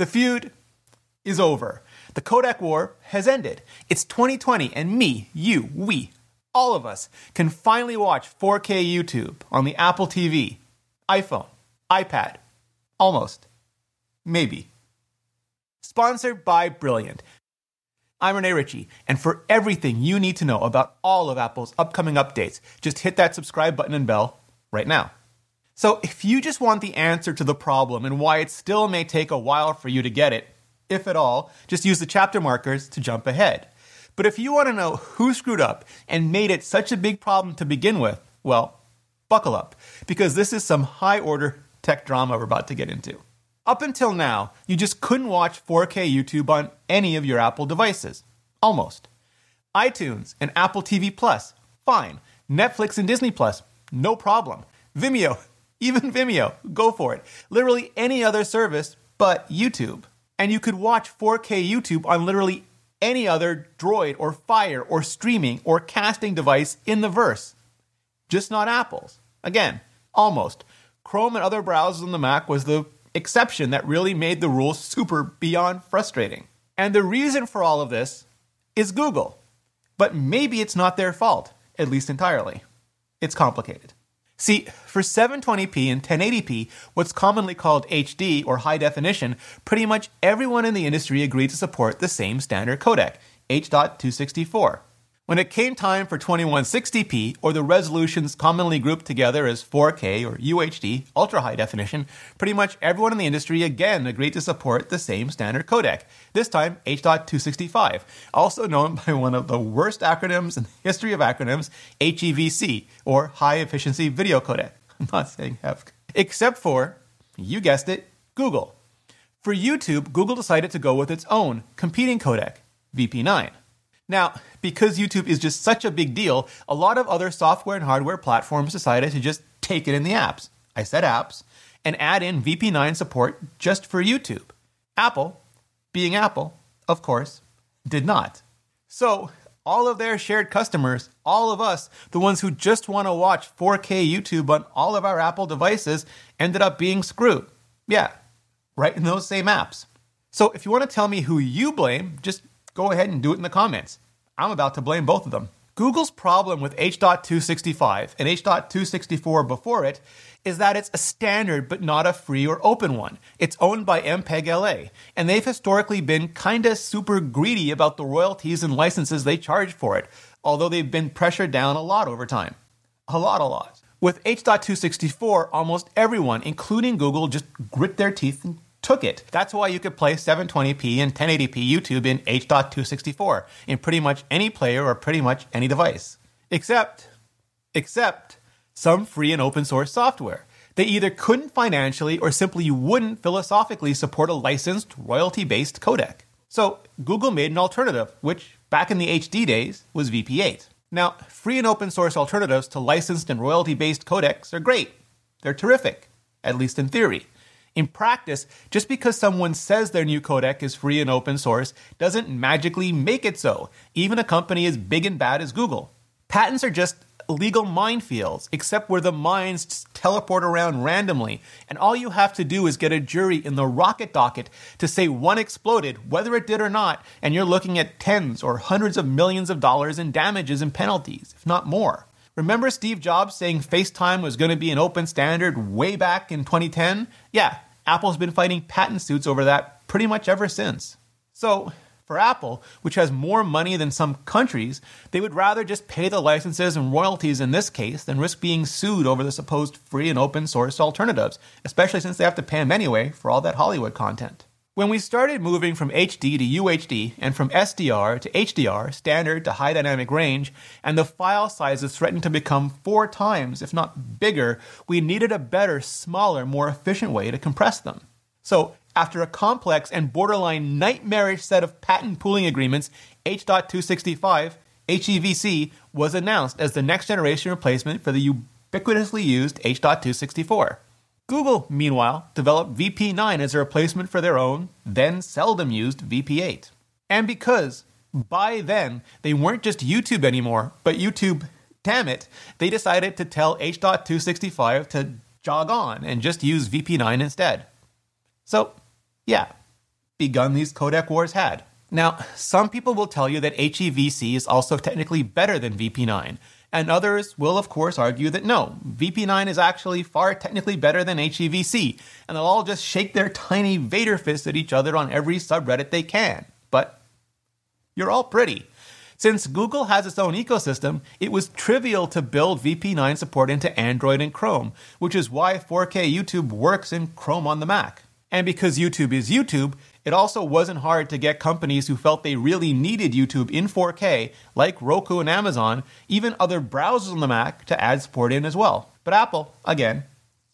The feud is over. The codec war has ended. It's 2020, and me, you, we, all of us can finally watch 4K YouTube on the Apple TV, iPhone, iPad. Almost. Maybe. Sponsored by Brilliant. I'm Rene Ritchie, and for everything you need to know about all of Apple's upcoming updates, just hit that subscribe button and bell right now. So, if you just want the answer to the problem and why it still may take a while for you to get it, if at all, just use the chapter markers to jump ahead. But if you want to know who screwed up and made it such a big problem to begin with, well, buckle up, because this is some high order tech drama we're about to get into. Up until now, you just couldn't watch 4K YouTube on any of your Apple devices. Almost. iTunes and Apple TV Plus, fine. Netflix and Disney Plus, no problem. Vimeo, even Vimeo, go for it. Literally any other service but YouTube. And you could watch 4K YouTube on literally any other Droid or Fire or streaming or casting device in the verse. Just not Apple's. Again, almost. Chrome and other browsers on the Mac was the exception that really made the rules super beyond frustrating. And the reason for all of this is Google. But maybe it's not their fault, at least entirely. It's complicated. See, for 720p and 1080p, what's commonly called HD or high definition, pretty much everyone in the industry agreed to support the same standard codec, H.264. When it came time for 2160p, or the resolutions commonly grouped together as 4K or UHD, ultra high definition, pretty much everyone in the industry again agreed to support the same standard codec, this time H.265, also known by one of the worst acronyms in the history of acronyms, HEVC, or High Efficiency Video Codec. I'm not saying HEV. Except for, you guessed it, Google. For YouTube, Google decided to go with its own competing codec, VP9. Now, because YouTube is just such a big deal, a lot of other software and hardware platforms decided to just take it in the apps. I said apps, and add in VP9 support just for YouTube. Apple, being Apple, of course, did not. So, all of their shared customers, all of us, the ones who just want to watch 4K YouTube on all of our Apple devices, ended up being screwed. Yeah, right in those same apps. So, if you want to tell me who you blame, just go ahead and do it in the comments. I'm about to blame both of them. Google's problem with H.265 and H.264 before it is that it's a standard but not a free or open one. It's owned by MPEG LA, and they've historically been kinda super greedy about the royalties and licenses they charge for it, although they've been pressured down a lot over time. A lot, a lot. With H.264, almost everyone, including Google, just grit their teeth and took it. That's why you could play 720p and 1080p YouTube in H.264 in pretty much any player or pretty much any device. Except, except some free and open source software. They either couldn't financially or simply wouldn't philosophically support a licensed, royalty based codec. So Google made an alternative, which back in the HD days was VP8. Now, free and open source alternatives to licensed and royalty based codecs are great. They're terrific, at least in theory. In practice, just because someone says their new codec is free and open source doesn't magically make it so, even a company as big and bad as Google. Patents are just legal minefields, except where the mines teleport around randomly, and all you have to do is get a jury in the rocket docket to say one exploded, whether it did or not, and you're looking at tens or hundreds of millions of dollars in damages and penalties, if not more. Remember Steve Jobs saying FaceTime was going to be an open standard way back in 2010? Yeah, Apple's been fighting patent suits over that pretty much ever since. So, for Apple, which has more money than some countries, they would rather just pay the licenses and royalties in this case than risk being sued over the supposed free and open source alternatives, especially since they have to pay them anyway for all that Hollywood content. When we started moving from HD to UHD and from SDR to HDR, standard to high dynamic range, and the file sizes threatened to become four times, if not bigger, we needed a better, smaller, more efficient way to compress them. So, after a complex and borderline nightmarish set of patent pooling agreements, H.265, HEVC, was announced as the next generation replacement for the ubiquitously used H.264. Google, meanwhile, developed VP9 as a replacement for their own, then seldom used VP8. And because by then they weren't just YouTube anymore, but YouTube, damn it, they decided to tell H.265 to jog on and just use VP9 instead. So, yeah, begun these codec wars had. Now, some people will tell you that HEVC is also technically better than VP9, and others will, of course, argue that no, VP9 is actually far technically better than HEVC, and they'll all just shake their tiny Vader fists at each other on every subreddit they can. But you're all pretty. Since Google has its own ecosystem, it was trivial to build VP9 support into Android and Chrome, which is why 4K YouTube works in Chrome on the Mac. And because YouTube is YouTube, it also wasn't hard to get companies who felt they really needed YouTube in 4K, like Roku and Amazon, even other browsers on the Mac, to add support in as well. But Apple, again,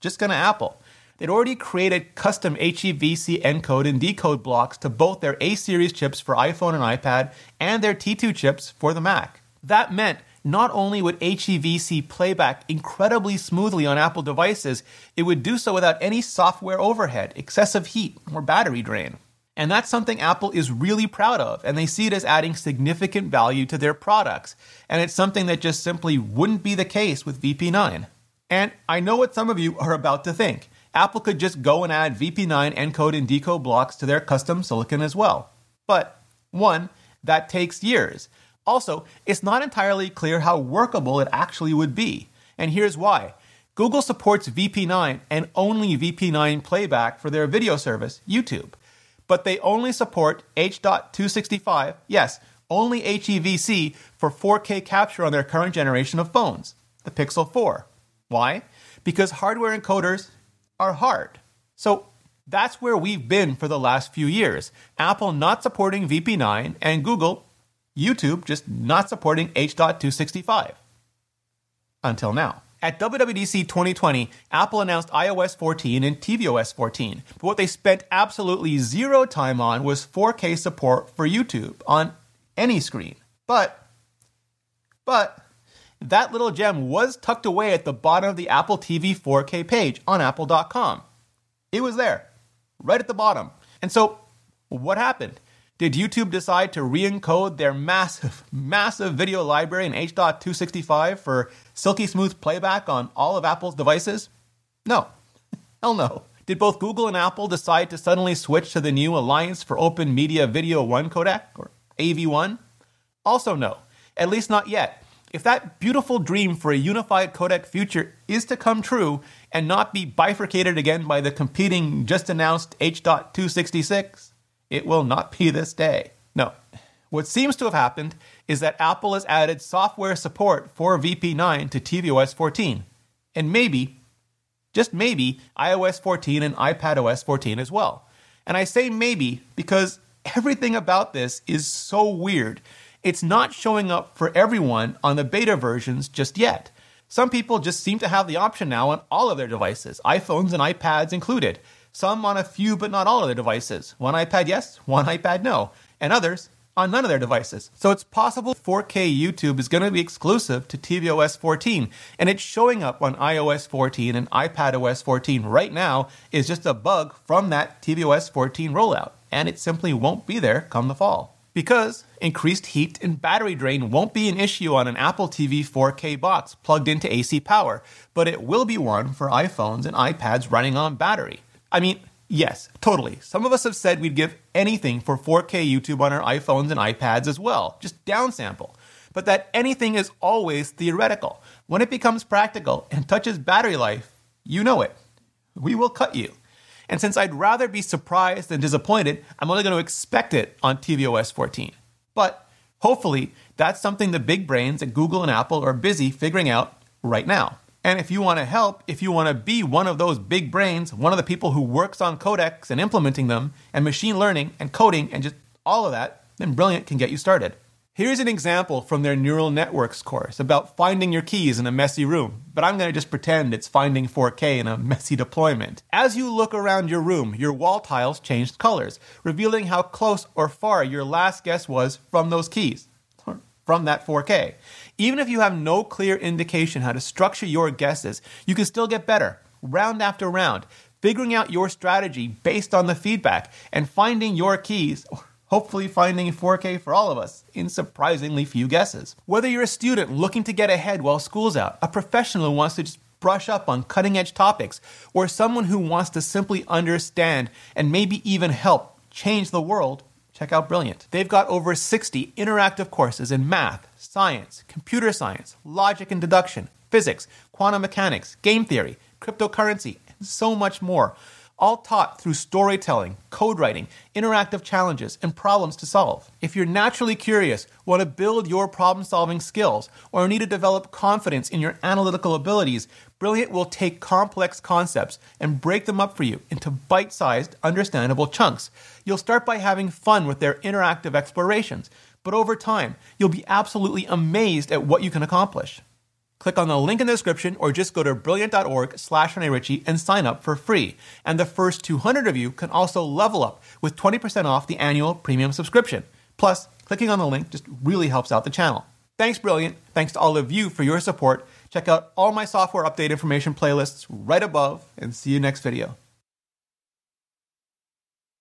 just gonna Apple. They'd already created custom HEVC encode and decode blocks to both their A series chips for iPhone and iPad and their T2 chips for the Mac. That meant not only would HEVC playback incredibly smoothly on Apple devices, it would do so without any software overhead, excessive heat, or battery drain. And that's something Apple is really proud of, and they see it as adding significant value to their products. And it's something that just simply wouldn't be the case with VP9. And I know what some of you are about to think. Apple could just go and add VP9 encode and decode blocks to their custom silicon as well. But, one, that takes years. Also, it's not entirely clear how workable it actually would be. And here's why. Google supports VP9 and only VP9 playback for their video service, YouTube but they only support H.265, yes, only HEVC for 4K capture on their current generation of phones, the Pixel 4. Why? Because hardware encoders are hard. So that's where we've been for the last few years. Apple not supporting VP9 and Google, YouTube just not supporting H.265. Until now. At WWDC 2020, Apple announced iOS 14 and tvOS 14, but what they spent absolutely zero time on was 4K support for YouTube on any screen. But, but, that little gem was tucked away at the bottom of the Apple TV 4K page on apple.com. It was there, right at the bottom. And so, what happened? Did YouTube decide to re encode their massive, massive video library in H.265 for silky smooth playback on all of Apple's devices? No. Hell no. Did both Google and Apple decide to suddenly switch to the new Alliance for Open Media Video 1 codec, or AV1? Also, no. At least not yet. If that beautiful dream for a unified codec future is to come true and not be bifurcated again by the competing just announced H.266, it will not be this day. No. What seems to have happened is that Apple has added software support for VP9 to tvOS 14. And maybe, just maybe, iOS 14 and iPadOS 14 as well. And I say maybe because everything about this is so weird. It's not showing up for everyone on the beta versions just yet. Some people just seem to have the option now on all of their devices, iPhones and iPads included some on a few but not all of their devices. One iPad, yes, one iPad, no, and others on none of their devices. So it's possible 4K YouTube is going to be exclusive to tvOS 14, and it's showing up on iOS 14 and iPadOS 14 right now is just a bug from that tvOS 14 rollout, and it simply won't be there come the fall. Because increased heat and battery drain won't be an issue on an Apple TV 4K box plugged into AC power, but it will be one for iPhones and iPads running on battery. I mean, yes, totally. Some of us have said we'd give anything for 4K YouTube on our iPhones and iPads as well, just downsample. But that anything is always theoretical. When it becomes practical and touches battery life, you know it. We will cut you. And since I'd rather be surprised than disappointed, I'm only going to expect it on tvOS 14. But hopefully, that's something the big brains at Google and Apple are busy figuring out right now. And if you want to help, if you want to be one of those big brains, one of the people who works on codecs and implementing them, and machine learning and coding and just all of that, then Brilliant can get you started. Here's an example from their neural networks course about finding your keys in a messy room, but I'm going to just pretend it's finding 4K in a messy deployment. As you look around your room, your wall tiles changed colors, revealing how close or far your last guess was from those keys, from that 4K. Even if you have no clear indication how to structure your guesses, you can still get better, round after round, figuring out your strategy based on the feedback and finding your keys, hopefully finding 4K for all of us in surprisingly few guesses. Whether you're a student looking to get ahead while school's out, a professional who wants to just brush up on cutting edge topics, or someone who wants to simply understand and maybe even help change the world, check out Brilliant. They've got over 60 interactive courses in math, science, computer science, logic and deduction, physics, quantum mechanics, game theory, cryptocurrency, and so much more. All taught through storytelling, code writing, interactive challenges, and problems to solve. If you're naturally curious, want to build your problem solving skills, or need to develop confidence in your analytical abilities, Brilliant will take complex concepts and break them up for you into bite sized, understandable chunks. You'll start by having fun with their interactive explorations, but over time, you'll be absolutely amazed at what you can accomplish. Click on the link in the description or just go to brilliant.org slash Ritchie and sign up for free. And the first 200 of you can also level up with 20% off the annual premium subscription. Plus, clicking on the link just really helps out the channel. Thanks, Brilliant. Thanks to all of you for your support. Check out all my software update information playlists right above and see you next video.